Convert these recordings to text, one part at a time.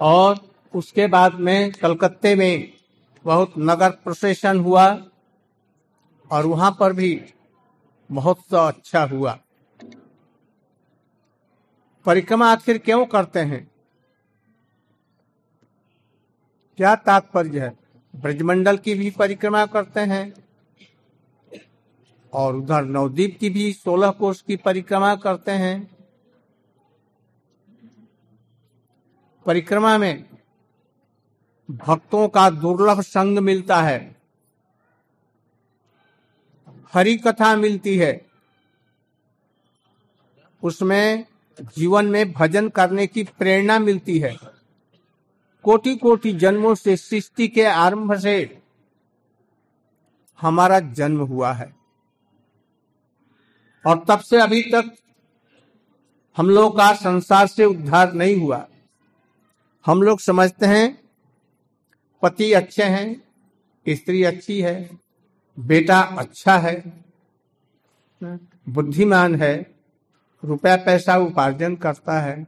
और उसके बाद में कलकत्ते में बहुत नगर प्रोसेशन हुआ और वहाँ पर भी बहुत सा अच्छा हुआ। परिक्रमा आखिर क्यों करते हैं? क्या तात्पर्य है? ब्रजमंडल की भी परिक्रमा करते हैं और उधर नवदीप की भी सोलह कोष की परिक्रमा करते हैं। परिक्रमा में भक्तों का दुर्लभ संग मिलता है। हरि कथा मिलती है। उसमें जीवन में भजन करने की प्रेरणा मिलती है। कोटि कोटि जन्मों से सृष्टि के आरंभ से हमारा जन्म हुआ है। और तब से अभी तक हम लोग का संसार से उद्धार नहीं हुआ। हम लोग समझते हैं, पति अच्छे हैं, स्त्री अच्छी है, बेटा अच्छा है, बुद्धिमान है, रुपया पैसा उपार्जन करता है,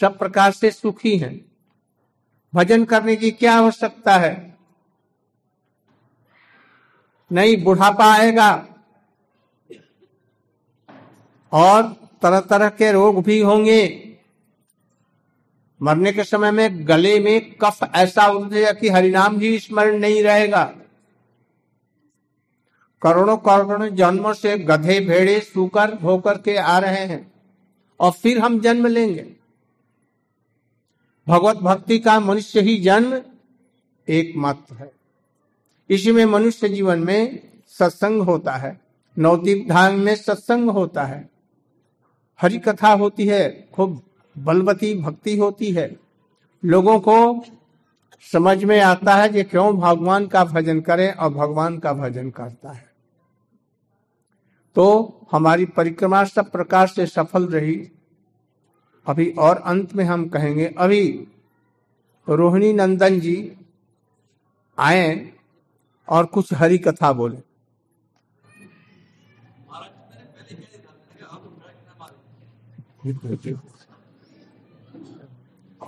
सब प्रकार से सुखी हैं। भजन करने की क्या आवश्यकता है? नहीं, बुढ़ापा आएगा। और तरह तरह के रोग भी होंगे। मरने के समय में गले में कफ ऐसा उठेगा कि हरिनाम भी स्मरण नहीं रहेगा। करोड़ों करोड़ों जन्मों से गधे भेड़े सुकर होकर के आ रहे हैं और फिर हम जन्म लेंगे। भगवत भक्ति का मनुष्य ही जन्म एकमात्र है। इसी में मनुष्य जीवन में सत्संग होता है नवदीप धाम में सत्संग होता है। हरि कथा होती है, खूब बलवती भक्ति होती है। लोगों को समझ में आता है कि क्यों भगवान का भजन करें और भगवान का भजन करता है। तो हमारी परिक्रमा सब प्रकार से सफल रही। अभी और अंत में हम कहेंगे अभी रोहिणी नंदन जी आए और कुछ हरी कथा बोले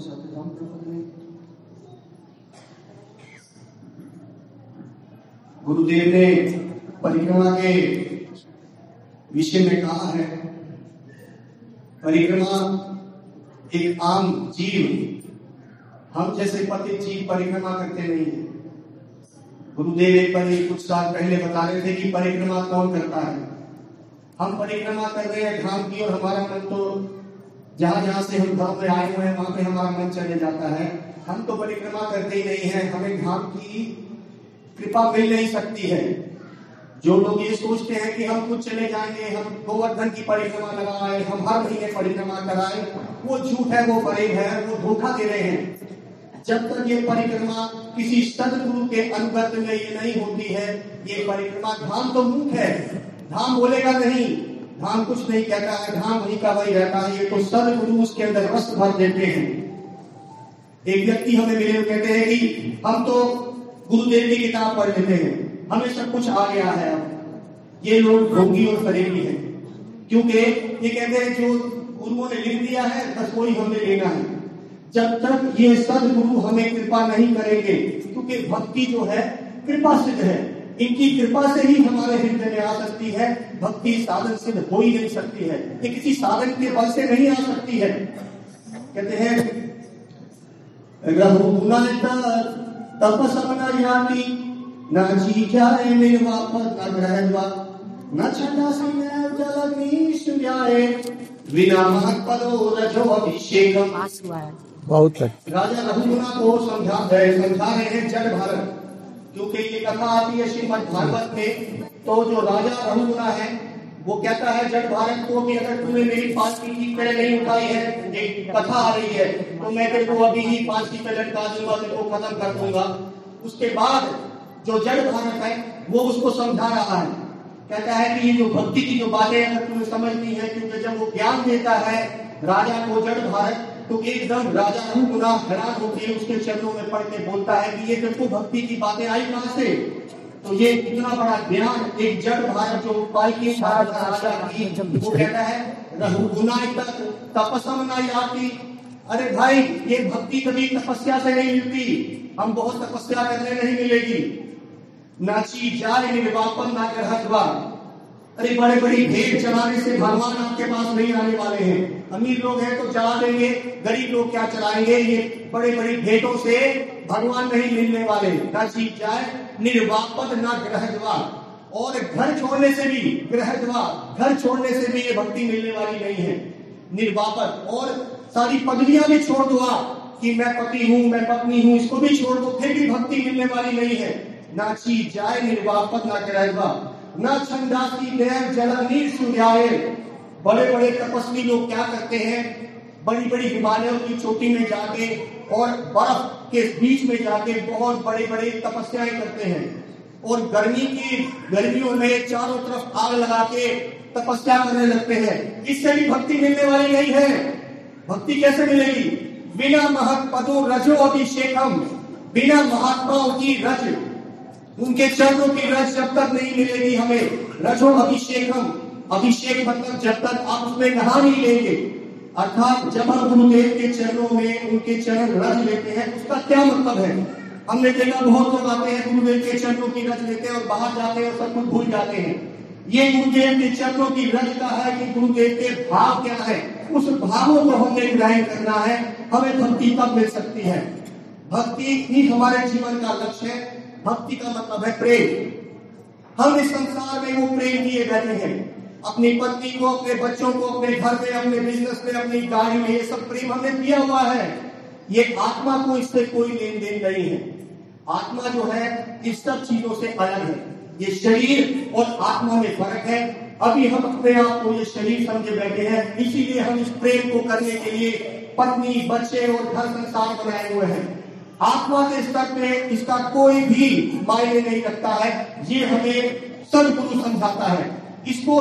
सततं प्रपदे गुरुदेव ने परिक्रमा के विषय में कहा है परिक्रमा एक आम जीव हम जैसे पति जीव परिक्रमा करते नहीं है गुरुदेव एक बार कुछ साल पहले बता रहे थे कि परिक्रमा कौन करता है हम परिक्रमा कर रहे हैं धाम की और हमारा मन तो जहाँ जहाँ से हम धाम में आए हुए हैं, वहाँ पे हमारा मन चले जाता है। हम तो परिक्रमा करते ही नहीं है। हमें धाम की कृपा मिल नहीं सकती है। जो लोग ये सोचते हैं कि हम कुछ चले जाएँगे, हम गोवर्धन की परिक्रमा लगाए, हम हर महीने परिक्रमा कराए, वो झूठ है, वो फरेब है, वो धोखा दे रहे हैं। जब तक ये परिक्रमा किसी सदगुरु के अनुगत में ये नहीं होती है, ये परिक्रमा धाम तो मुख है। धाम बोलेगा नहीं, धाम कुछ नहीं कहता है, धाम वही का वही रहता है, ये तो सदगुरु उसके अंदर रस भर देते हैं। एक व्यक्ति हमें मिले कहते हैं कि, हम तो गुरुदेव की किताब पढ़ लेते हैं, हमें सब कुछ आ गया है अब। ये लोग ढोंगी और फरेबी है, क्योंकि ये कहते हैं जो गुरुओं ने लिख दिया है, बस वही हमें लेना है। जब तक ये सदगुरु हमें कृपा नहीं करेंगे, क्योंकि भक्ति जो है, कृपा सिद्ध है। इनकी कृपा से ही हमारे हृदय में आ सकती है। भक्ति साधन सिद्ध हो ही नहीं सकती है। ये किसी साधन के बल से नहीं आ सकती है। कहते हैं रघुनाथ तपसमना याति न चीख्याए निर्वापत न ग्रहद्वा न छंदा सिंह जलग्नि सूर्याए विना महत्पदो रजो अभिषेकम। बहुत राजा रघुगुना को समझा है समझा रहे हैं जड़ भारत। क्योंकि ये कथा आती है श्रीमद भागवत में तो जो राजा रघुगुना है, वो कहता है जड़ भारत को कि अगर तूने मेरी फांसी की पेड़ नहीं उठाई है एक कथा आ रही है तो मैं तेरे को अभी ही फांसी पे लटका दूँगा, तेरे को खत्म कर दूँगा। उसके बाद जो जड़ भारत है, वो उसको समझा रहा है। कहता है कि ये जो भक्ति की जो बातें अगर तुम्हें समझनी है क्योंकि जब वो ज्ञान देता है, राजा को जड़ भारत तो एकदम राजा गुना हैरान होकर उसके चरणों में पढ़ के बोलता है कि ये को भक्ति की बातें आई कहाँ से? तो ये इतना बड़ा ज्ञान, एक जड़ भारत जो पालकी राजा की वो कहता है रघुगुनाई तक तपसम नहीं आती। अरे भाई, ये भक्ति कभी तपस्या से नहीं मिलती। हम बहुत तपस्या करने नहीं मिलेगी। नाची जाए निर्वापन ना ग्रहत्वा अरे बड़े बड़ी भेंट चलाने से भगवान आपके पास नहीं आने वाले हैं। अमीर लोग हैं तो चला देंगे। गरीब लोग क्या चलाएँगे? ये बड़े बड़ी भेंटों से भगवान नहीं मिलने वाले। ना जीत जाए, निर्वापद ना ग्रह और घर छोड़ने से भी, ग्रह घर छोड़ने से भी ये भक्ति मिलने वाली नहीं है। निर्वापद। और सारी पदवियाँ भी छोड़ दो कि मैं पति हूँ, मैं पत्नी हूँ, इसको भी छोड़ दो, फिर भी भक्ति मिलने वाली नहीं है। ना चीज़ जाए, निर्वापद, ना ग्रह न छंदासी नैर जलनीर सूर्याय। बड़े बड़े तपस्वी लोग क्या करते हैं? बड़ी बड़ी हिमालयों की चोटी में जाके और बर्फ़ के बीच में जाके बहुत बड़े बड़े तपस्याएँ करते हैं। और गर्मी की, गर्मियों में चारों तरफ़ आग लगा के तपस्या करने लगते हैं। इससे भी भक्ति मिलने वाली नहीं है। भक्ति कैसे मिलेगी? बिना महत पदो रजो अभिषेकम, बिना महात्माओं की रज। उनके चरणों की रज जब तक नहीं मिलेगी हमें, रजो अभिषेक हम अभिषेक मतलब जब तक आप उसमें नहा नहीं लेंगे। अर्थात जब हम गुरुदेव के चरणों में उनके चरण रज लेते हैं, उसका क्या मतलब है? हमने देखा बहुत लोग आते हैं गुरुदेव के चरणों की रज लेते हैं और बाहर जाते हैं और सब कुछ भूल जाते हैं। ये गुरुदेव के चरणों की रज का है कि गुरुदेव के भाव क्या है? उस भावों को हमने ग्रहण करना है। हमें भक्ति तब मिल सकती है। भक्ति ही हमारे जीवन का लक्ष्य है। भक्ति का मतलब है प्रेम। हम इस संसार में वो प्रेम किए बैठे हैं। अपनी पत्नी को, अपने बच्चों को, अपने घर में, अपने बिज़नेस में, अपनी गाड़ी में, ये सब प्रेम हमने दिया हुआ है। ये आत्मा को इससे कोई लेन देन नहीं है। आत्मा जो है, इस सब चीज़ों से अलग है। ये शरीर और आत्मा में फ़र्क है। अभी हम अपने आप को ये शरीर समझे बैठे हैं। इसीलिए हम इस प्रेम को करने के लिए पत्नी, बच्चे और घर संसार बनाए हुए हैं। आत्मा के स्तर में इसका कोई भी मायने नहीं रखता है। ये हमें सदगुरु समझाता है। इसको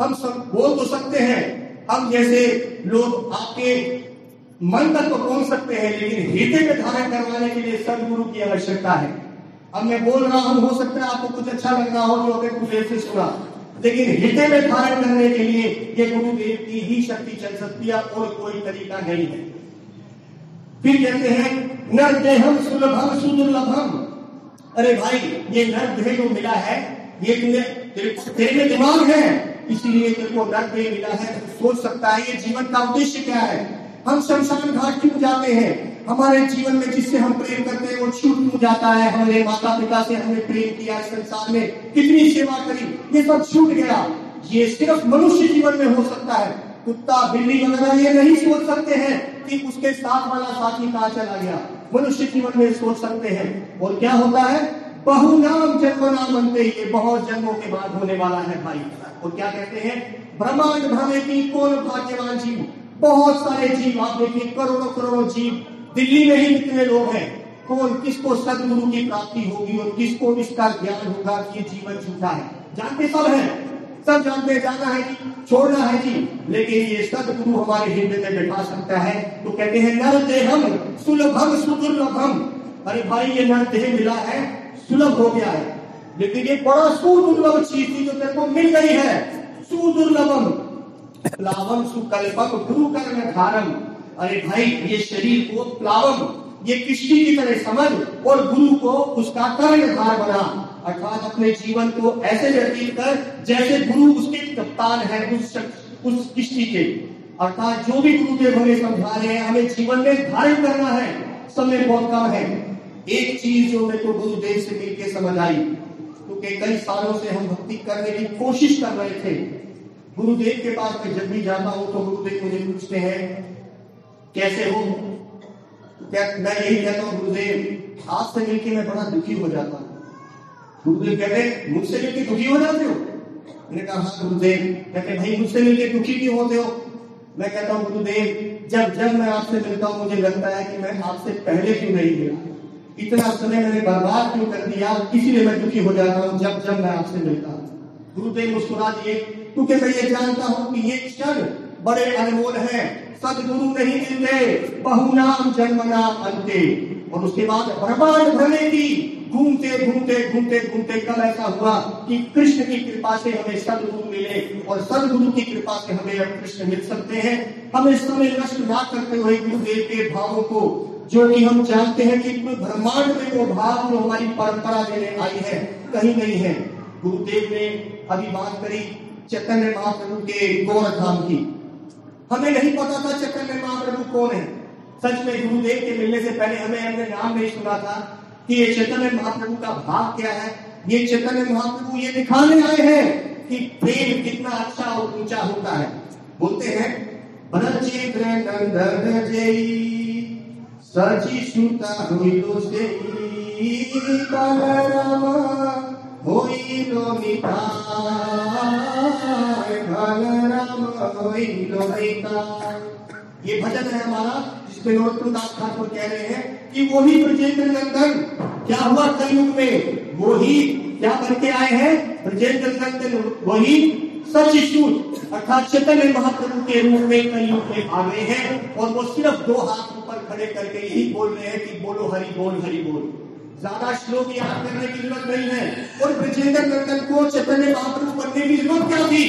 हम सब बोल तो सकते हैं। हम जैसे लोग आपके मन तक तो पहुँच सकते हैं, लेकिन हृदय में धारण करवाने के लिए सदगुरु की आवश्यकता है। अब मैं बोल रहा हूँ, हो सकता है आपको कुछ अच्छा लग रहा हो, जो अगर कुछ ऐसे सुना। लेकिन हृदय में धारण करने के लिए ये गुरुदेव की ही शक्ति, चल सकती है और कोई तरीका नहीं है। फिर कहते हैं नर देहम सुलभम, सुदुर्लभम। अरे भाई, ये नर देह जो मिला है, ये तुमने तेरे में दिमाग है, इसीलिए तेरे को नर देह मिला है। सोच सकता है, ये जीवन का उद्देश्य क्या है? हम शमशान घाट क्यों जाते हैं? हमारे जीवन में जिससे हम प्रेम करते हैं, वो छूट क्यों जाता है? हमारे माता पिता से हमने प्रेम किया इस संसार में, कितनी सेवा करी, ये सब छूट गया। ये सिर्फ़ मनुष्य जीवन में हो सकता है। कुत्ता, बिल्ली वगैरह ये नहीं सोच सकते हैं। कि उसके साथ वाला साथी कहा चला गया? मनुष्य जीवन में सोच सकते हैं। और क्या होता है? बहु नाम जन्म नाम बनते ये बहुत जन्मों के बाद होने वाला है भाई। और क्या कहते हैं? ब्रह्मांड भ्रमे की कौन भाग्यवान जीव? बहुत सारे जीव आप देखिए, करोड़ों करोड़ों जीव। दिल्ली में ही कितने लोग हैं? कौन किसको सदगुरु की प्राप्ति होगी और किसको इसका ज्ञान होगा कि जीवन झूठा है? जानते सब है। सब जानते जाना है जी, छोड़ना है जी, लेकिन ये सदगुरु हमारे हृदय में बैठा सकता है। तो कहते हैं, नर देहम, सुलभम सुदुर्लभम। अरे भाई, ये नर देह मिला है, सुलभ हो गया है। लेकिन ये बड़ा सुदुर्लभ चीज़ थी जो तेरे को मिल गई है। सुदुर्लभम। प्लावम सुकल्पम गुरु कर्म धारम। अरे भाई, ये शरीर को प्लावम, ये किश्ती की तरह समझ और गुरु को उसका कर्णधार बना। अर्थात अपने जीवन को ऐसे व्यतीत कर, जैसे गुरु उसके कप्तान है उस उस किश्ती के। अर्थात जो भी गुरुदेव हमें समझा रहे हैं, हमें जीवन में धारण करना है, समय बहुत कम है। एक चीज़ जो मेरे को गुरुदेव से मिलकर समझ आई, क्योंकि कई सालों से हम भक्ति करने की कोशिश कर रहे थे। गुरुदेव के पास मैं जब भी जाता हूँ तो गुरुदेव मुझे पूछते हैं, कैसे हो? क्या मैं यही कहता हूँ गुरुदेव आज से मिलकर मैं बड़ा दुखी हो जाता हूँ। गुरुदेव कहते मुझसे मिलकर दुखी हो जाते हो? मैंने कहा हाँ गुरुदेव। कहते भाई मुझसे मिलके दुखी क्यों होते हो। मैं कहता हूँ, गुरुदेव, जब जब मैं आपसे मिलता हूँ, मुझे लगता है कि मैं आपसे पहले क्यों नहीं मिला? इतना समय मैंने बर्बाद क्यों कर दिया? इसीलिए मैं दुखी हो जाता हूँ जब जब मैं आपसे मिलता हूँ। गुरुदेव मुस्कुरा दिए क्योंकि मैं ये जानता हूँ कि ये क्षण बड़े अनमोल है? सदगुरु नहीं मिलते बहुनाम जन्मनाम अंते और उसके बाद ब्रह्मांड भरने की घूमते घूमते घूमते घूमते कल ऐसा हुआ कि कृष्ण की कृपा से हमें सदगुरु मिले और सदगुरु की कृपा से हमें अब कृष्ण मिल सकते हैं। हमें समय नष्ट ना करते हुए गुरुदेव के भावों को, जो कि हम जानते हैं कि ब्रह्मांड में वो भाव जो हमारी परंपरा देने आई है, कहीं नहीं है। गुरुदेव ने अभी बात करी चैतन्य महाप्रभु के गौर धाम की। हमें नहीं पता था चैतन्य महाप्रभु कौन है। सच में गुरुदेव के मिलने से पहले हमें हमने नाम नहीं सुना था। कि ये चैतन्य महाप्रभु का भाव क्या है ये चैतन्य महाप्रभु ये दिखाने आए हैं कि प्रेम कितना अच्छा और ऊंचा होता है बोलते हैं ब्रजेंद्र नंदन जय सचिसुता হইল সেই কালরামা হইল নিতাই কালরামা হইল নিতাই ये भजन है हमारा, जिसमें नरोत्तम ठाकुर कह रहे हैं कि वही ब्रजेंद्र नंदन। क्या हुआ कलयुग में? वही क्या करके आए हैं? ब्रजेंद्र नंदन वही अर्थात चैतन्य महाप्रभु के रूप में कलयुग में आ गए हैं और वो सिर्फ़ दो हाथ ऊपर खड़े करके यही बोल रहे हैं कि बोलो हरि बोल हरि बोल। ज़्यादा श्लोक याद करने की ज़रूरत नहीं है। और ब्रजेंद्र नंदन को चैतन्य महाप्रभु बनने की ज़रूरत क्या थी?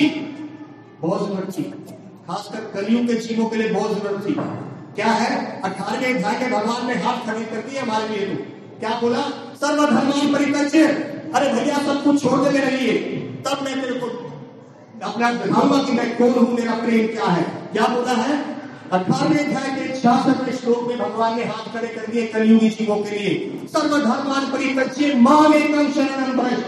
बहुत ज़रूरत थी। खासकर कलियों के जीवों के लिए बहुत ज़रूरत थी। क्या है? अठारहवें अध्याय के भगवान ने हाथ खड़े कर दिए हमारे लिए तो। क्या बोला? सर्वधर्म परितज्य अरे भैया, सब कुछ छोड़ दे मेरे लिए। तब मैं तेरे को अपना दिखाऊँगा कि मैं कौन हूँ, मेरा प्रेम क्या है। क्या बोला है? अठारहवें अध्याय के छियासठवें श्लोक में भगवान ने हाथ खड़े कर दिए कलयुगी जीवों के लिए। सर्वधर्मान माम एकम शरणम भज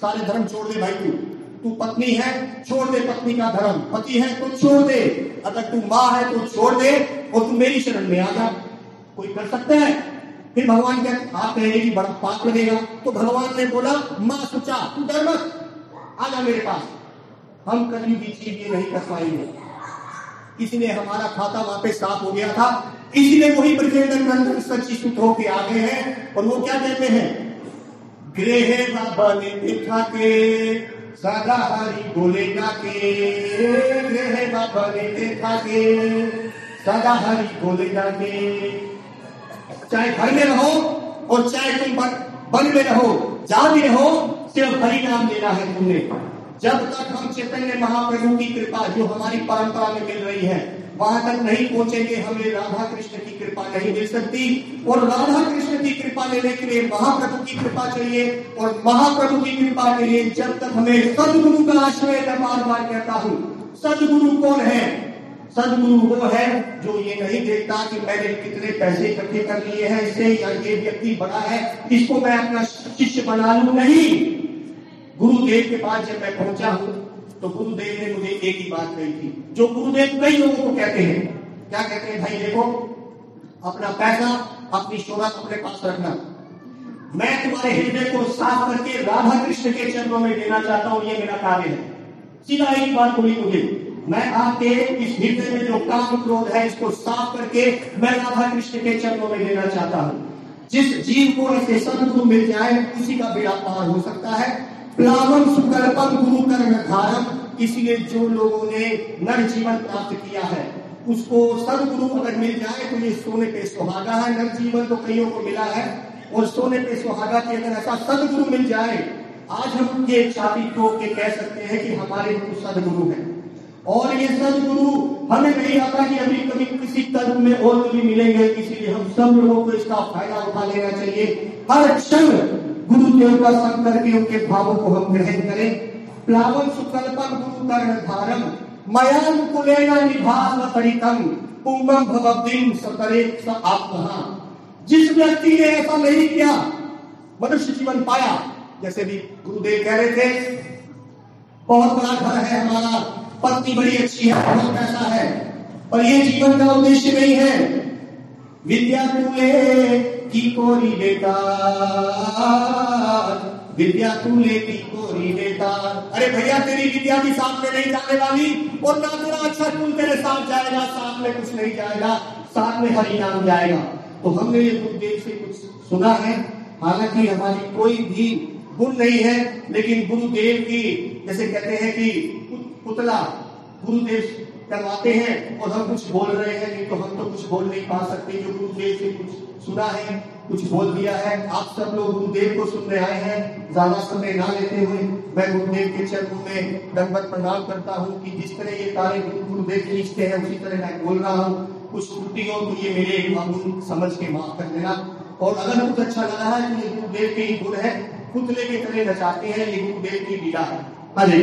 सारे धर्म छोड़ दे भाई तू। तू पत्नी है, छोड़ दे पत्नी का धर्म। पति है तो छोड़ दे। अगर तू माँ है तो छोड़ दे और तू मेरी शरण में आ जा। कोई कर सकता है? फिर भगवान के आप कहेंगे कि बड़ा पाप लगेगा। तो भगवान ने बोला, माँ, सुचा, तू डर मत। आ जा मेरे पास। हम कलयुगी चीज़ ये नहीं कर पाएँगे। इसलिए हमारा खाता पे साफ़ हो गया था। इसलिए वही ब्रजेंद्र होके आ गए हैं। और वो क्या कहते हैं? गृह ने देखा के सदा हरी बोले के गृह बाबा ने देखा के सदा हरी बोलेगा के चाहे घर में रहो और चाहे तुम बन में रहो, जहाँ भी रहो, सिर्फ़ हरि नाम लेना है तुमने। जब तक हम चैतन्य महाप्रभु की कृपा, जो हमारी परंपरा में मिल रही है वहाँ तक नहीं पहुँचेंगे, हमें राधा कृष्ण की कृपा नहीं मिल सकती। और राधा कृष्ण की कृपा लेने के लिए महाप्रभु की कृपा चाहिए, और महाप्रभु की कृपा के लिए जब तक हमें सदगुरु का आश्रय मैं बार बार कहता हूँ, सदगुरु कौन है? सदगुरु वो है जो ये नहीं देखता कि मैंने कितने पैसे इकट्ठे कर लिए हैं इससे, या ये व्यक्ति बड़ा है, इसको मैं अपना शिष्य बना लू? नहीं। गुरुदेव के पास जब मैं पहुँचा हूँ तो गुरुदेव ने मुझे एक ही बात कही थी। जो गुरुदेव कई लोगों को कहते हैं, क्या कहते हैं भाई देखो, अपना पैसा, अपनी शोहरत अपने पास रखना। मैं तुम्हारे हृदय को साफ़ करके राधा कृष्ण के चरणों में देना चाहता हूँ, ये मेरा कार्य है। सीधा एक बात बोली मुझे, मैं आपके इस हृदय में जो काम क्रोध है, इसको साफ़ करके मैं राधा कृष्ण के चरणों में देना चाहता हूँ। जिस जीव को ऐसे सदगुरु मिल जाए, उसी का बेड़ा पार हो सकता है। प्लावन सुकल्पम गुरु कर धारम इसलिए जो लोगों ने नर जीवन प्राप्त किया है, उसको सदगुरु अगर मिल जाए तो ये सोने पे सुहागा है, नर जीवन तो कईयों को मिला है, और सोने पे सुहागा के अगर ऐसा सदगुरु मिल जाए, आज हम ये छाती को के कह सकते हैं कि हमारे गुरु सदगुरु है। और ये सदगुरु हमें नहीं आता कि अभी कभी किसी कर्म में और कभी मिलेंगे, इसीलिए हम सब लोगों को इसका फ़ायदा उठा लेना चाहिए। हर क्षण गुरुदेव का संग करके उनके भावों को हम ग्रहण करें। प्लावन सुकल्पम गुरु कर्ण धारम, मयान कुलेना निभास परितम, पुंगम भवदिन सतरे आत्मा जिस व्यक्ति ने ऐसा नहीं किया, मनुष्य जीवन पाया। जैसे भी गुरुदेव कह रहे थे, बहुत बड़ा घर है हमारा, पत्नी बड़ी अच्छी है, बहुत पैसा है, पर ये जीवन का उद्देश्य नहीं है। विद्या तुले की कोरी बेटा विद्या तू लेती कोरी बेटा अरे भैया, तेरी विद्या भी में नहीं जाने वाली। और ना तेरा अच्छा कुल तेरे साथ जाएगा में कुछ नहीं जाएगा साथ में हरि नाम जाएगा। तो हमने ये गुरुदेव से कुछ सुना है। हालाँकि हमारी कोई भी गुण नहीं है, लेकिन गुरुदेव की, जैसे कहते हैं कि पुतला, गुरुदेव करवाते हैं और हम कुछ बोल रहे हैं, नहीं तो हम तो कुछ बोल नहीं पा सकते। जो गुरुदेव से कुछ सुना है, कुछ बोल दिया है, आप सब लोग गुरुदेव को सुनने आए हैं। ज़्यादा समय ना लेते हुए मैं गुरुदेव के चरणों में दंडवत प्रणाम करता हूँ कि जिस तरह ये कार्य गुरुदेव खींचते हैं, उसी तरह मैं बोल रहा हूँ। कुछ त्रुटि हो तो ये मेरे अगुण समझ के माफ़ कर देना। और अगर कुछ अच्छा लगा है तो ये गुरुदेव के ही गुण है। पुतले के तरह नचाते हैं, ये गुरुदेव की लीला है। हरे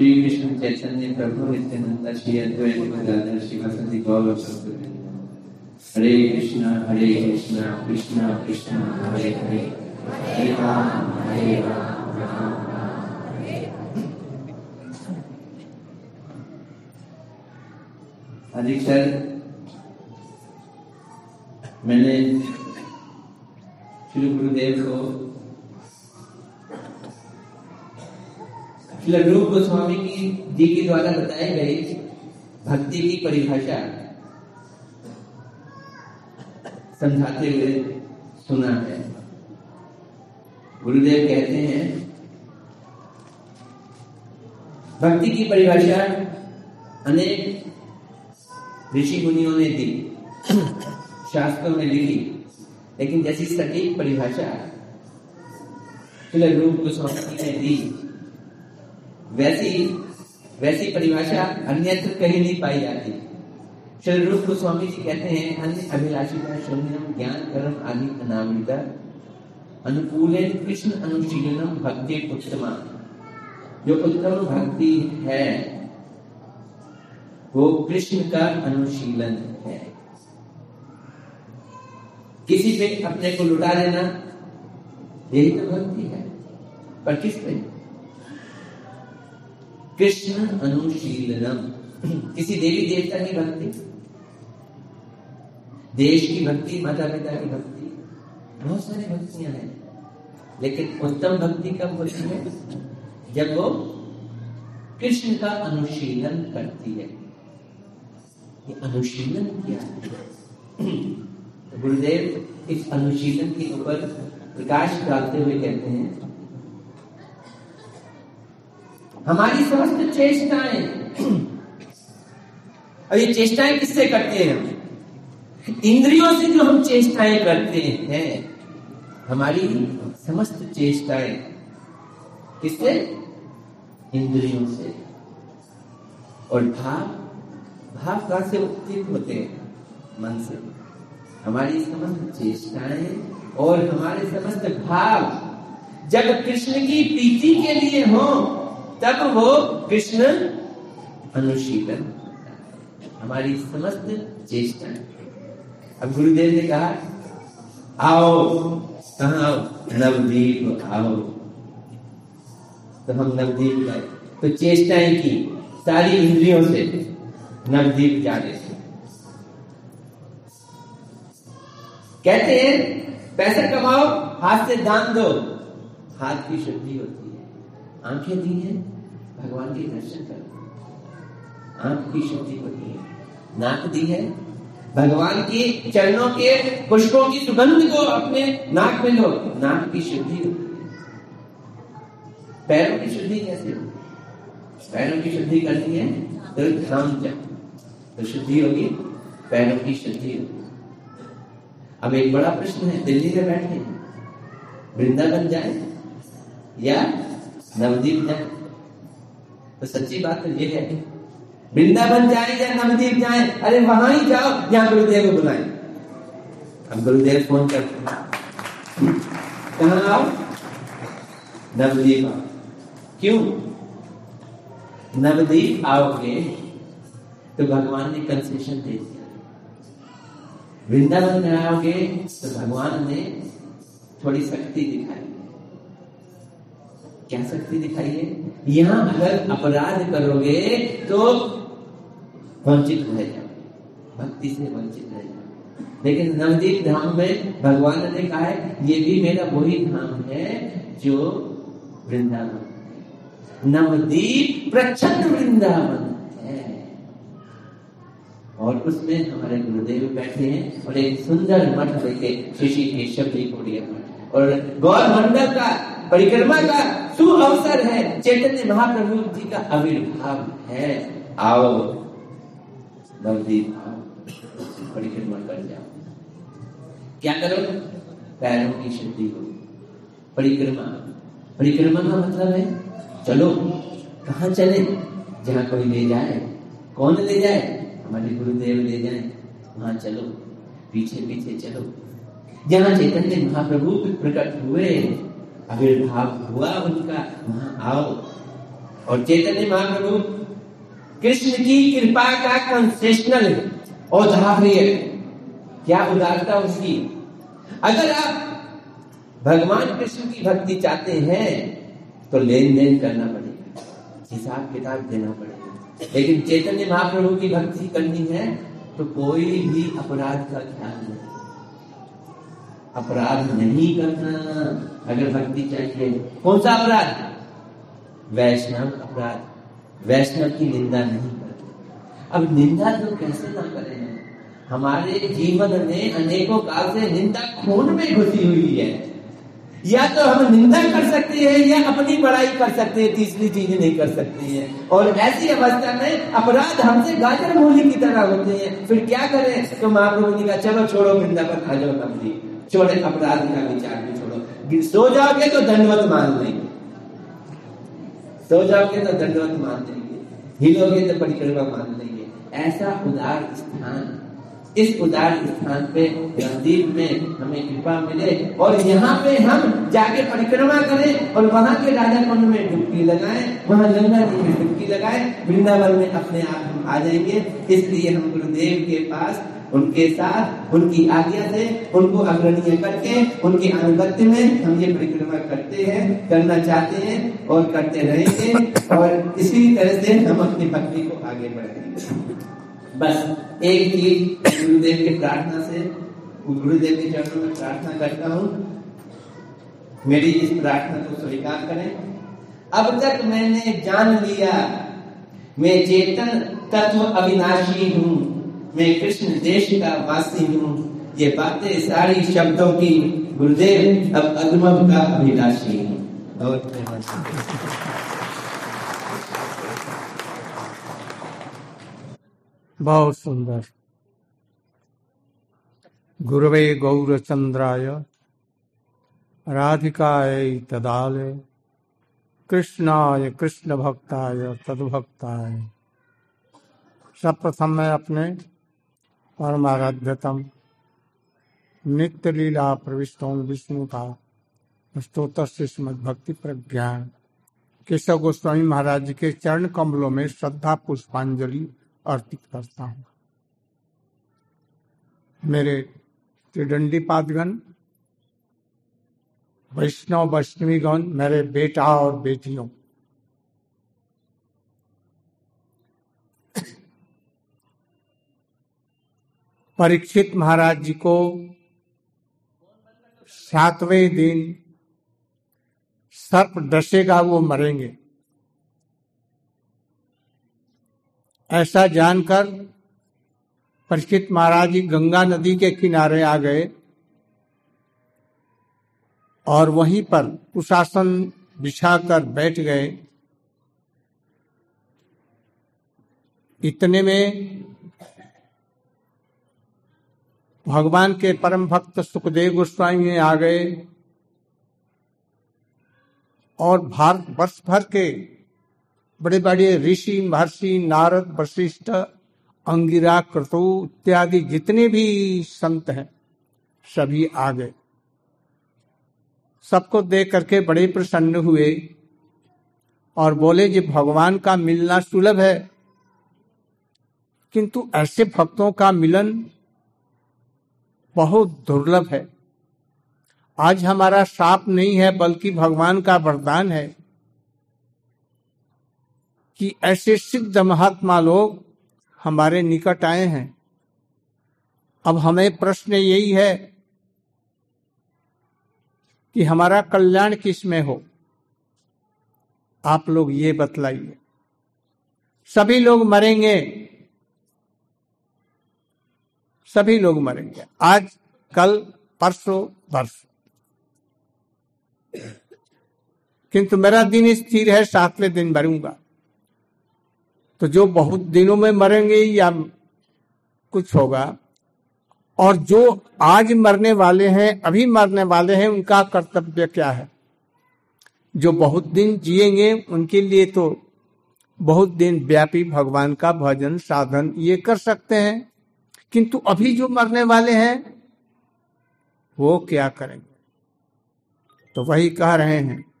श्री कृष्ण चैतन्य प्रभु नित्यानंद श्री अद्वैत गदाधर शिवासति गौरव हरे कृष्णा हरे कृष्णा कृष्णा कृष्णा, हरे हरे। हरे राम हरे राम अधिकतर मैंने श्री गुरुदेव को श्री रूप गोस्वामी की जी के द्वारा बताए गए भक्ति की परिभाषा समझाते हुए सुना है। गुरुदेव कहते हैं, भक्ति की परिभाषा अनेक ऋषि मुनियों ने दी, शास्त्रों में लिखी, लेकिन जैसी सटीक परिभाषा श्री रूप गोस्वामी ने दी। वैसी वैसी परिभाषा अन्यत्र कहीं नहीं पाई जाती। श्री रूप गोस्वामी जी कहते हैं, अन्य अभिलाषिता शून्यम ज्ञान, कर्म आदि अनामिता अनुकूल कृष्ण अनुशीलनम भक्ति उत्तमा। जो उत्तम भक्ति है, वो कृष्ण का अनुशीलन है। किसी पे अपने को लुटा देना, यही तो भक्ति है। पर किस पे? कृष्ण अनुशीलनम। किसी देवी देवता की भक्ति? देश की भक्ति, माता पिता की भक्ति? बहुत सारी भक्तियाँ हैं। लेकिन उत्तम भक्ति कब होती है? जब वो कृष्ण का अनुशीलन करती है। ये अनुशीलन क्या तो गुरुदेव इस अनुशीलन के ऊपर प्रकाश डालते हुए कहते हैं हमारी समस्त चेष्टाएँ। और ये चेष्टाएँ किससे करते हैं हम? इंद्रियों से जो हम चेष्टाएँ करते हैं, हमारी समस्त चेष्टाएँ किससे? इंद्रियों से। और भाव भाव कहाँ से उत्थित होते हैं? मन से। हमारी समस्त चेष्टाएँ और हमारे समस्त भाव जब कृष्ण की प्रीति के लिए हो तब वो कृष्ण अनुशीलन। हमारी समस्त चेष्टाएँ अब गुरुदेव ने कहा, आओ, कहा नवदीप आओ तो हम नवदीप गए। तो चेष्टाएँ की सारी इंद्रियों से नवदीप जाने से कहते हैं, पैसा कमाओ, हाथ से दान दो। हाथ की शुद्धि होती है। आँखें दी हैं। भगवान के दर्शन करो। आँख की शुद्धि होती है। नाक दी है। भगवान के चरणों के पुष्पों की सुगंध को अपने नाक में लो। नाक की शुद्धि है। पैरों की शुद्धि कैसे हो? पैरों की शुद्धि करनी है तो ध्यान जप तो शुद्धि होगी पैरों की शुद्धि होगी। अब एक बड़ा प्रश्न है दिल्ली में बैठे वृंदावन जाए या नवदीप जाए? तो सच्ची बात तो ये है। वृंदावन जाए या नवदीप जाए, अरे वहाँ ही जाओ जहाँ गुरुदेव को बुलाए। अब गुरुदेव फ़ोन करते हैं। कहा आओ? नवदीप आओ। क्यों? नवदीप आओगे तो भगवान ने कंसेशन दे दिया। वृंदावन में आओगे तो भगवान ने थोड़ी शक्ति दिखाई। क्या शक्ति दिखाई है? यहाँ अगर अपराध करोगे तो वंचित रह जाओ भक्ति से वंचित रह जाओ लेकिन नवदीप धाम में भगवान ने कहा है, ये भी मेरा वही धाम है जो वृंदावन नवदीप प्रचंड वृंदावन है। और उसमें हमारे गुरुदेव बैठे हैं और एक सुंदर मठ देखे ऋषि जी कोड़िया मठ और गौर मंडल का, परिक्रमा का शु अवसर है। चैतन्य महाप्रभु जी का आविर्भाव है। आओ परिक्रमा कर जाओ। क्या करो? पैरों की शुद्धि हो। परिक्रमा। परिक्रमा का मतलब है, चलो, कहा चले? जहाँ कोई ले जाए। कौन ले जाए? हमारे गुरुदेव ले जाए। वहाँ चलो। पीछे पीछे चलो। जहाँ चैतन्य महाप्रभु प्रकट हुए आविर्भाव हुआ उनका। वहाँ आओ। और चैतन्य महाप्रभु, कृष्ण की कृपा का कंसेशनल औदार्य क्या उदारता उसकी? अगर आप भगवान कृष्ण की भक्ति चाहते हैं तो लेन देन करना पड़ेगा। हिसाब किताब देना पड़ेगा। लेकिन चैतन्य महाप्रभु की भक्ति करनी है तो कोई भी अपराध का ख्याल नहीं। अपराध नहीं करना। अगर भक्ति चाहिए, कौन सा अपराध? वैष्णव अपराध। वैष्णव की निंदा नहीं करते। अब निंदा तो कैसे ना करें हमारे जीवन में अनेकों काल से निंदा खून में घुसी हुई है। या तो हम निंदा कर सकते हैं, या अपनी बड़ाई कर सकते हैं, तीसरी चीज़ नहीं कर सकते हैं। और ऐसी अवस्था में अपराध हमसे गाजर मूली की तरह होते हैं। फिर क्या करें? तो महाप्रभु जी का, चलो छोड़ो वृंदावन, आ जाओ नवदी छोड़े अपराध का विचार सो जाओगे तो दंडवत मान लेंगे सो जाओगे तो दंडवत मान लेंगे। हिलोगे तो परिक्रमा मान लेंगे। ऐसा उदार स्थान, इस उदार स्थान पे मंदिर में हमें कृपा मिले और यहाँ पे हम जाके परिक्रमा करें और वहाँ के राजा कुंड में डुबकी लगाएँ, वहाँ गंगा जी में डुबकी लगाएँ, वृंदावन में अपने आप हम आ जाएँगे। इसलिए हम गुरुदेव के पास उनके साथ, उनकी आज्ञा से, उनको अग्रणीय करके, उनके अनुगत्य में हम ये परिक्रमा करते हैं, करना चाहते हैं और करते रहेंगे और इसी तरह से हम अपनी भक्ति को आगे बढ़ाएँगे। बस एक चीज़ गुरुदेव की प्रार्थना से, गुरुदेव के चरणों में प्रार्थना करता हूँ। मेरी इस प्रार्थना को स्वीकार करें। अब तक मैंने जान लिया, मैं चेतन तत्व अविनाशी हूँ। मैं कृष्ण देश का वासी हूँ। ये बातें सारी शब्दों की गुरुदेव अब अगमम का अभिलाषी हूँ। बहुत सुंदर। गुरवे गौरचंद्राय, राधिकाय तदालय कृष्णाय कृष्ण भक्ताय तदभक्ताय। सब प्रथम मैं अपने परमाराध्यतम। नित्य लीला प्रविष्टों विष्णु का स्त्रोत्र श्रीमद भक्ति प्रज्ञान। केशव गोस्वामी महाराज जी के चरण कमलों में श्रद्धा पुष्पांजलि अर्पित करता हूँ। मेरे त्रिदंडी पादगण वैष्णव वैष्णवीगण, मेरे बेटा और बेटियों परीक्षित महाराज जी को सातवें दिन सर्प डसेगा, वो मरेंगे। ऐसा जानकर परीक्षित महाराज जी गंगा नदी के किनारे आ गए और वहीं पर कुशासन बिछाकर बैठ गए। इतने में भगवान के परम भक्त सुखदेव गोस्वामी आ गए और भारत वर्ष भर के बड़े बड़े ऋषि, महर्षि, नारद, वशिष्ठ, अंगिरा, क्रतु इत्यादि जितने भी संत हैं, सभी आ गए। सबको देख करके बड़े प्रसन्न हुए और बोले जी भगवान का मिलना सुलभ है, किंतु ऐसे भक्तों का मिलन बहुत दुर्लभ है। आज हमारा साप नहीं है, बल्कि भगवान का वरदान है कि ऐसे सिद्ध महात्मा लोग हमारे निकट आए हैं। अब हमें प्रश्न यही है कि हमारा कल्याण किसमें हो? आप लोग ये बतलाइए। सभी लोग मरेंगे सभी लोग मरेंगे। आज, कल, परसों वर्ष किंतु मेरा दिन स्थिर है, सातवें दिन मरूँगा। तो जो बहुत दिनों में मरेंगे या कुछ होगा, और जो आज मरने वाले हैं, अभी मरने वाले हैं, उनका कर्तव्य क्या है? जो बहुत दिन जिएँगे, उनके लिए तो बहुत दिन व्यापी भगवान का भजन, साधन ये कर सकते हैं। किंतु अभी जो मरने वाले हैं, वो क्या करेंगे? तो वही कह रहे हैं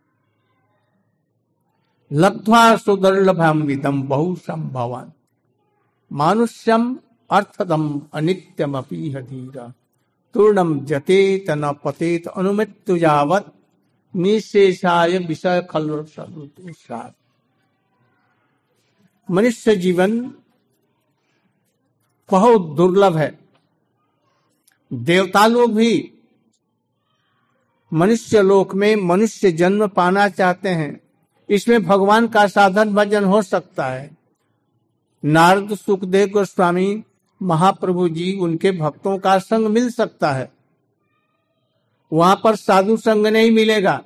लब्ध्वा सुदुर्लभम विदम बहु संभवान मानुष्यम अर्थदम अनित्यम अपीह धीरा तूर्णम जतेत न पतेत अनुमृत्यु जावत निशेषाय विषय खल मनुष्य जीवन बहुत दुर्लभ है। देवता लोग भी मनुष्य लोक में मनुष्य जन्म पाना चाहते हैं। इसमें भगवान का साधन भजन हो सकता है। नारद, सुखदेव, गोस्वामी, महाप्रभु जी, उनके भक्तों का संग मिल सकता है। वहाँ पर साधु संग नहीं मिलेगा।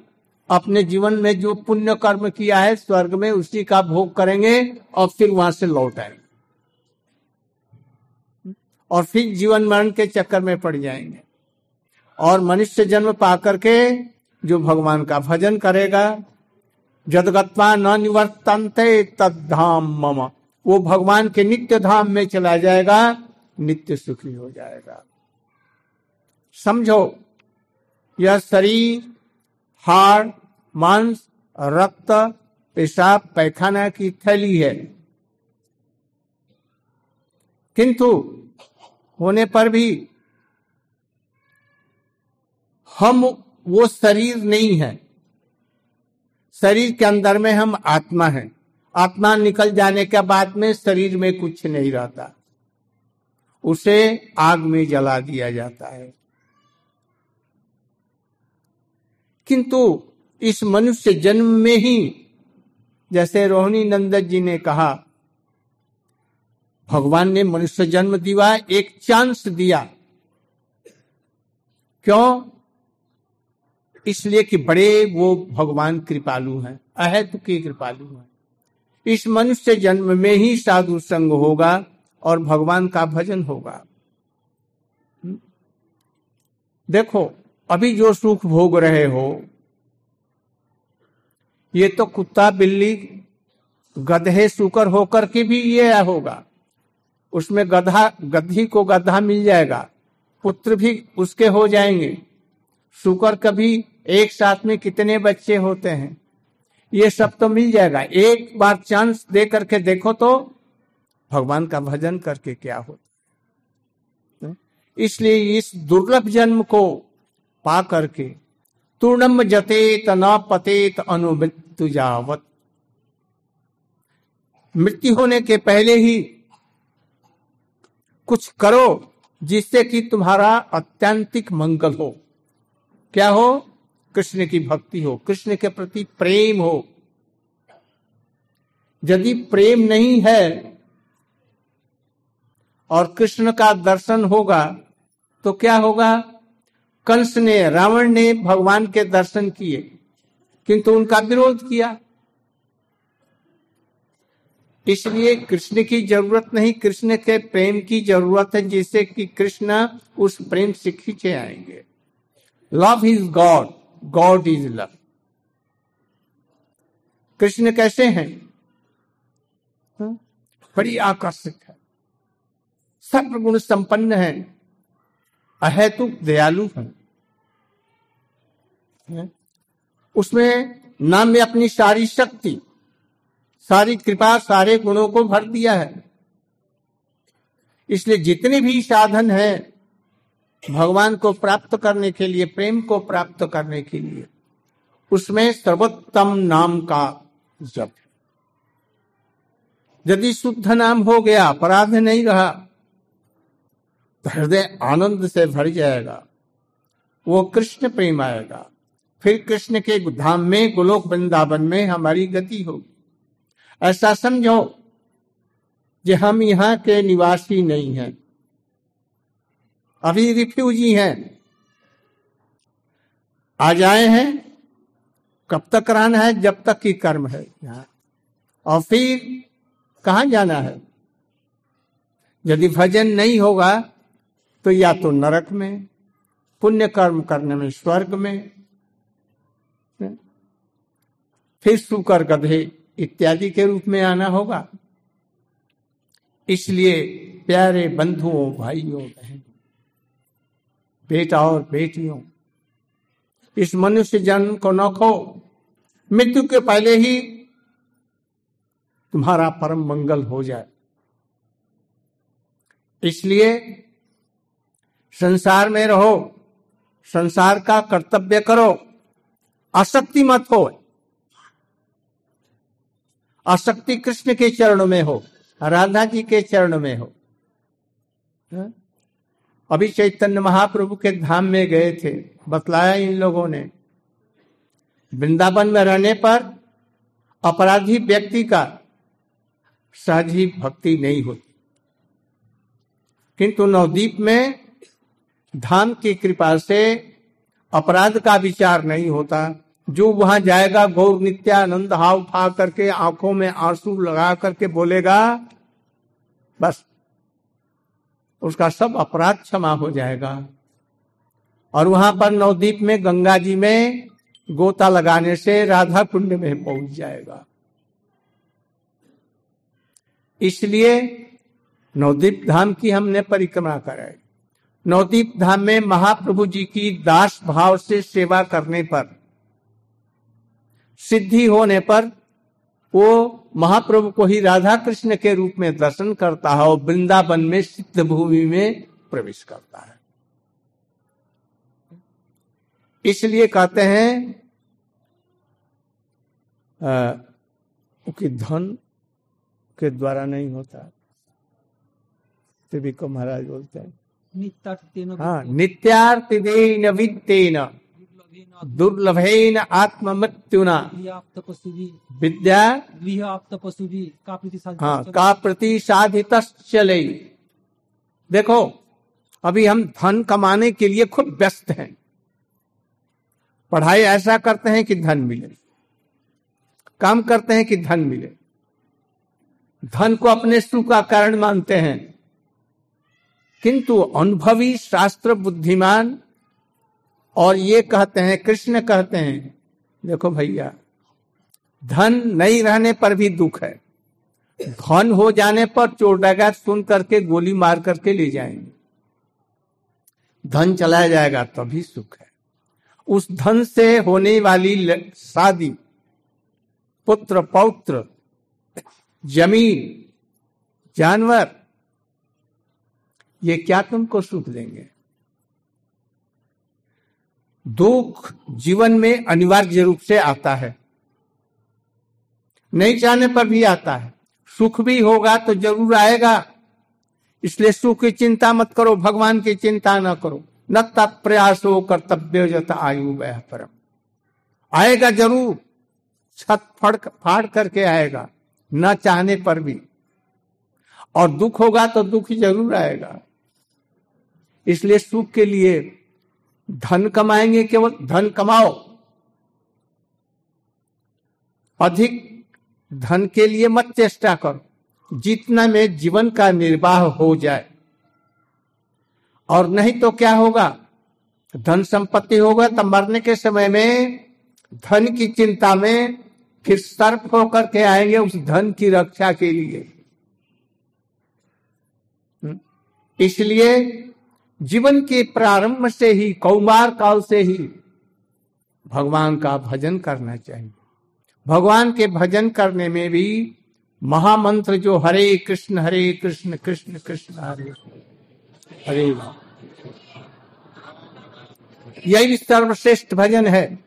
अपने जीवन में जो पुण्य कर्म किया है, स्वर्ग में उसी का भोग करेंगे और फिर वहाँ से लौट आएँगे। और फिर जीवन मरण के चक्कर में पड़ जाएँगे। और मनुष्य जन्म पा करके जो भगवान का भजन करेगा, जदगत्वा न निवर्तनते तद धाम मम, वो भगवान के नित्य धाम में चला जाएगा, नित्य सुखी हो जाएगा। समझो, यह शरीर, हाड़, मांस, रक्त, पेशाब, पैखाना की थैली है। किंतु होने पर भी हम वो शरीर नहीं है। शरीर के अंदर में हम आत्मा हैं। आत्मा निकल जाने के बाद में शरीर में कुछ नहीं रहता। उसे आग में जला दिया जाता है। किंतु इस मनुष्य जन्म में ही, जैसे रोहिणी नंदन जी ने कहा भगवान ने मनुष्य जन्म दिया, एक चांस दिया। क्यों? इसलिए कि बड़े वो भगवान कृपालु हैं, अहत के कृपालु हैं। इस मनुष्य जन्म में ही साधु संग होगा और भगवान का भजन होगा। देखो, अभी जो सुख भोग रहे हो, ये तो कुत्ता, बिल्ली, गधे, सुकर होकर के भी ये होगा। उसमें गधा, गधी को गधा मिल जाएगा। पुत्र भी उसके हो जाएँगे। सुकर कभी एक साथ में कितने बच्चे होते हैं? ये सब तो मिल जाएगा। एक बार चांस दे करके देखो तो भगवान का भजन करके क्या होता इसलिए इस दुर्लभ जन्म को पा करके तूर्णम जतेत न पतेत अनुमृत्यु जावत। मृत्यु होने के पहले ही कुछ करो जिससे कि तुम्हारा अत्यंतिक मंगल हो। क्या हो? कृष्ण की भक्ति हो। कृष्ण के प्रति प्रेम हो। यदि प्रेम नहीं है और कृष्ण का दर्शन होगा तो क्या होगा? कंस ने, रावण ने भगवान के दर्शन किए, किंतु उनका विरोध किया। इसलिए कृष्ण की ज़रूरत नहीं, कृष्ण के प्रेम की ज़रूरत है, जिससे कि कृष्ण उस प्रेम से खींचे आएँगे। Love is God God is love Krishna कैसे हैं? हाँ? बड़ी आकर्षक है। सर्वगुण संपन्न है। अहेतुक, दयालु है। उसमें नाम में अपनी सारी शक्ति सारी कृपा, सारे गुणों को भर दिया है। इसलिए जितने भी साधन है, भगवान को प्राप्त करने के लिए, प्रेम को प्राप्त करने के लिए, उसमें सर्वोत्तम नाम का जप। यदि शुद्ध नाम हो गया, अपराध नहीं रहा तो हृदय आनंद से भर जाएगा, वो कृष्ण प्रेम आएगा। फिर कृष्ण के धाम में, गोलोक वृंदावन में हमारी गति होगी। ऐसा समझो कि हम यहाँ के निवासी नहीं हैं। अभी रिफ्यूजी हैं। आ जाए हैं। कब तक रहना है? जब तक की कर्म है यहाँ। और फिर कहा जाना है? यदि भजन नहीं होगा तो या तो नरक में, पुण्य कर्म करने में स्वर्ग में, फिर सुकर गधे इत्यादि के रूप में आना होगा। इसलिए प्यारे बंधुओं, भाइयों, बहनों, बेटा और बेटियों, इस मनुष्य जन्म को न खो मृत्यु के पहले ही तुम्हारा परम मंगल हो जाए। इसलिए संसार में रहो, संसार का कर्तव्य करो, आसक्ति मत हो। आसक्ति कृष्ण के चरण में हो, राधा जी के चरण में हो। हाँ? अभी चैतन्य महाप्रभु के धाम में गए थे, बतलाया इन लोगों ने। वृंदावन में रहने पर अपराधी व्यक्ति का सहजी भक्ति नहीं होती। किंतु नवदीप में धाम की कृपा से अपराध का विचार नहीं होता। जो वहाँ जाएगा, गौर नित्यानंद हाव फा करके आँखों में आँसू लगा करके बोलेगा, बस। उसका सब अपराध क्षमा हो जाएगा। और वहाँ पर नवदीप में, गंगा जी में गोता लगाने से राधा कुंड में पहुँच जाएगा। इसलिए नवदीप धाम की हमने परिक्रमा कराई। नवदीप धाम में महाप्रभु जी की दास भाव से सेवा करने पर सिद्धि होने पर वो महाप्रभु को ही राधा कृष्ण के रूप में दर्शन करता है और वृंदावन में सिद्ध भूमि में प्रवेश करता है। इसलिए कहते हैं कि धन के द्वारा नहीं होता। त्रिविक्रम महाराज बोलते हैं। हाँ नित्यार्थिदेन वित्तेन। दुर्लभेन आत्म मृत्युना विद्या? हाँ का प्रति साधित चले देखो अभी हम धन कमाने के लिए खुद व्यस्त हैं। पढ़ाई ऐसा करते हैं कि धन मिले। काम करते हैं कि धन मिले। धन को अपने सुख का कारण मानते हैं। किंतु अनुभवी शास्त्र बुद्धिमान और ये कहते हैं, कृष्ण कहते हैं, देखो भैया, धन नहीं रहने पर भी दुख है। धन हो जाने पर चोर डैगात सुन करके गोली मार करके ले जाएँगे। धन चलाया जाएगा तभी सुख है। उस धन से होने वाली शादी, पुत्र, पौत्र, ज़मीन, जानवर, ये क्या तुमको सुख देंगे? दुख जीवन में अनिवार्य रूप से आता है। नहीं चाहने पर भी आता है। सुख भी होगा तो ज़रूर आएगा। इसलिए सुख की चिंता मत करो, भगवान की चिंता न करो। न प्रयास हो कर्तव्य जता आयु वह परम। आएगा ज़रूर, छत फड़ फाड़ करके आएगा, न चाहने पर भी। और दुख होगा तो दुख ज़रूर आएगा। इसलिए सुख के लिए धन कमाएँगे केवल धन कमाओ। अधिक धन के लिए मत चेष्टा करो, जितना में जीवन का निर्वाह हो जाए। और नहीं तो क्या होगा? धन संपत्ति होगा तो मरने के समय में धन की चिंता में फिर सर्प होकर के आएँगे उस धन की रक्षा के लिए। हम्म? इसलिए जीवन के प्रारंभ से ही, कौमार काल से ही भगवान का भजन करना चाहिए। भगवान के भजन करने में भी महामंत्र जो हरे कृष्ण हरे कृष्ण कृष्ण कृष्ण, हरे हरे यही सर्वश्रेष्ठ भजन है।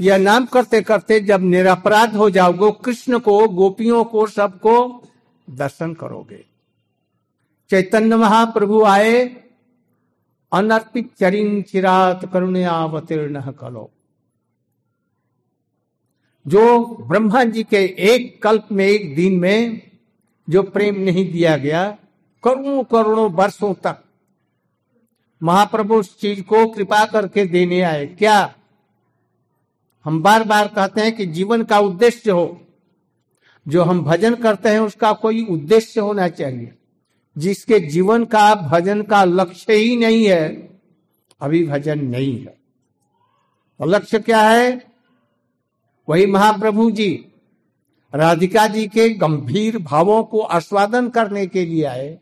यह नाम करते करते जब निरपराध हो जाओगे, कृष्ण को, गोपियों को, सबको दर्शन करोगे। चैतन्य महाप्रभु आए अनर्पित चरिंग चिरात करुणयावतीर्ण कलो जो ब्रह्मा जी के एक कल्प में एक दिन में जो प्रेम नहीं दिया गया करोड़ों करोड़ों वर्षों तक महाप्रभु उस चीज़ को कृपा करके देने आए क्या हम बार बार कहते हैं कि जीवन का उद्देश्य हो जो हम भजन करते हैं उसका कोई उद्देश्य होना चाहिए जिसके जीवन का भजन का लक्ष्य ही नहीं है अभी भजन नहीं है। और लक्ष्य क्या है? वही महाप्रभु जी राधिका जी के गंभीर भावों को आस्वादन करने के लिए आए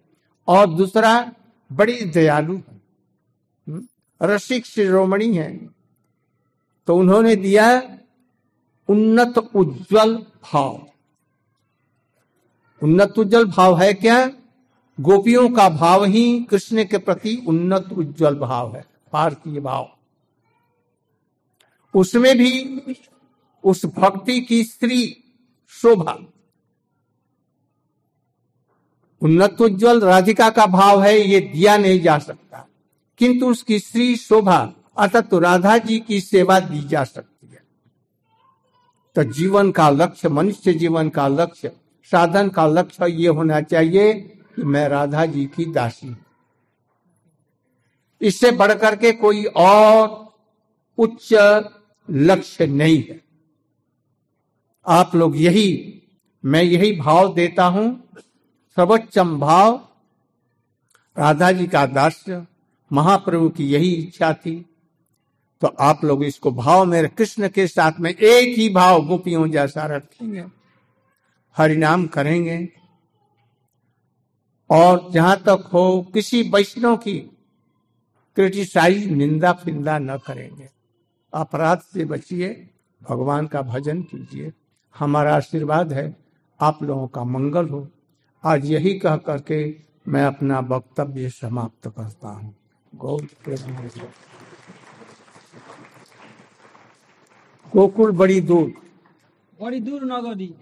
और दूसरा बड़ी दयालु हम्म, रसिक शिरोमणि है। तो उन्होंने दिया उन्नत उज्जवल भाव। उन्नत उज्जवल भाव है क्या? गोपियों का भाव ही कृष्ण के प्रति उन्नत उज्जवल भाव है, भारतीय भाव। उसमें भी उस भक्ति की स्त्री शोभा। उन्नत उज्जवल राधिका का भाव है, ये दिया नहीं जा सकता। किंतु उसकी स्त्री शोभा, अर्थात तो राधा जी की सेवा दी जा सकती है। तो जीवन का लक्ष्य, मनुष्य जीवन का लक्ष्य, साधन का लक्ष्य ये होना चाहिए। मैं राधा जी की दासी इससे बढ़कर के कोई और उच्च लक्ष्य नहीं है। आप लोग यही, मैं यही भाव देता हूँ, सर्वोच्चम भाव, राधा जी का दास्य, महाप्रभु की यही इच्छा थी। तो आप लोग इसको भाव मेरे कृष्ण के साथ में एक ही भाव गोपियों जैसा रखेंगे। हरिनाम करेंगे। और जहाँ तक हो, किसी वैष्णव की क्रिटिसाइज निंदा फिंदा न करेंगे। अपराध से बचिए, भगवान का भजन कीजिए। हमारा आशीर्वाद है, आप लोगों का मंगल हो। आज यही कह करके मैं अपना वक्तव्य समाप्त करता हूँ। गोकुल बड़ी दूर। बड़ी दूर नगदी।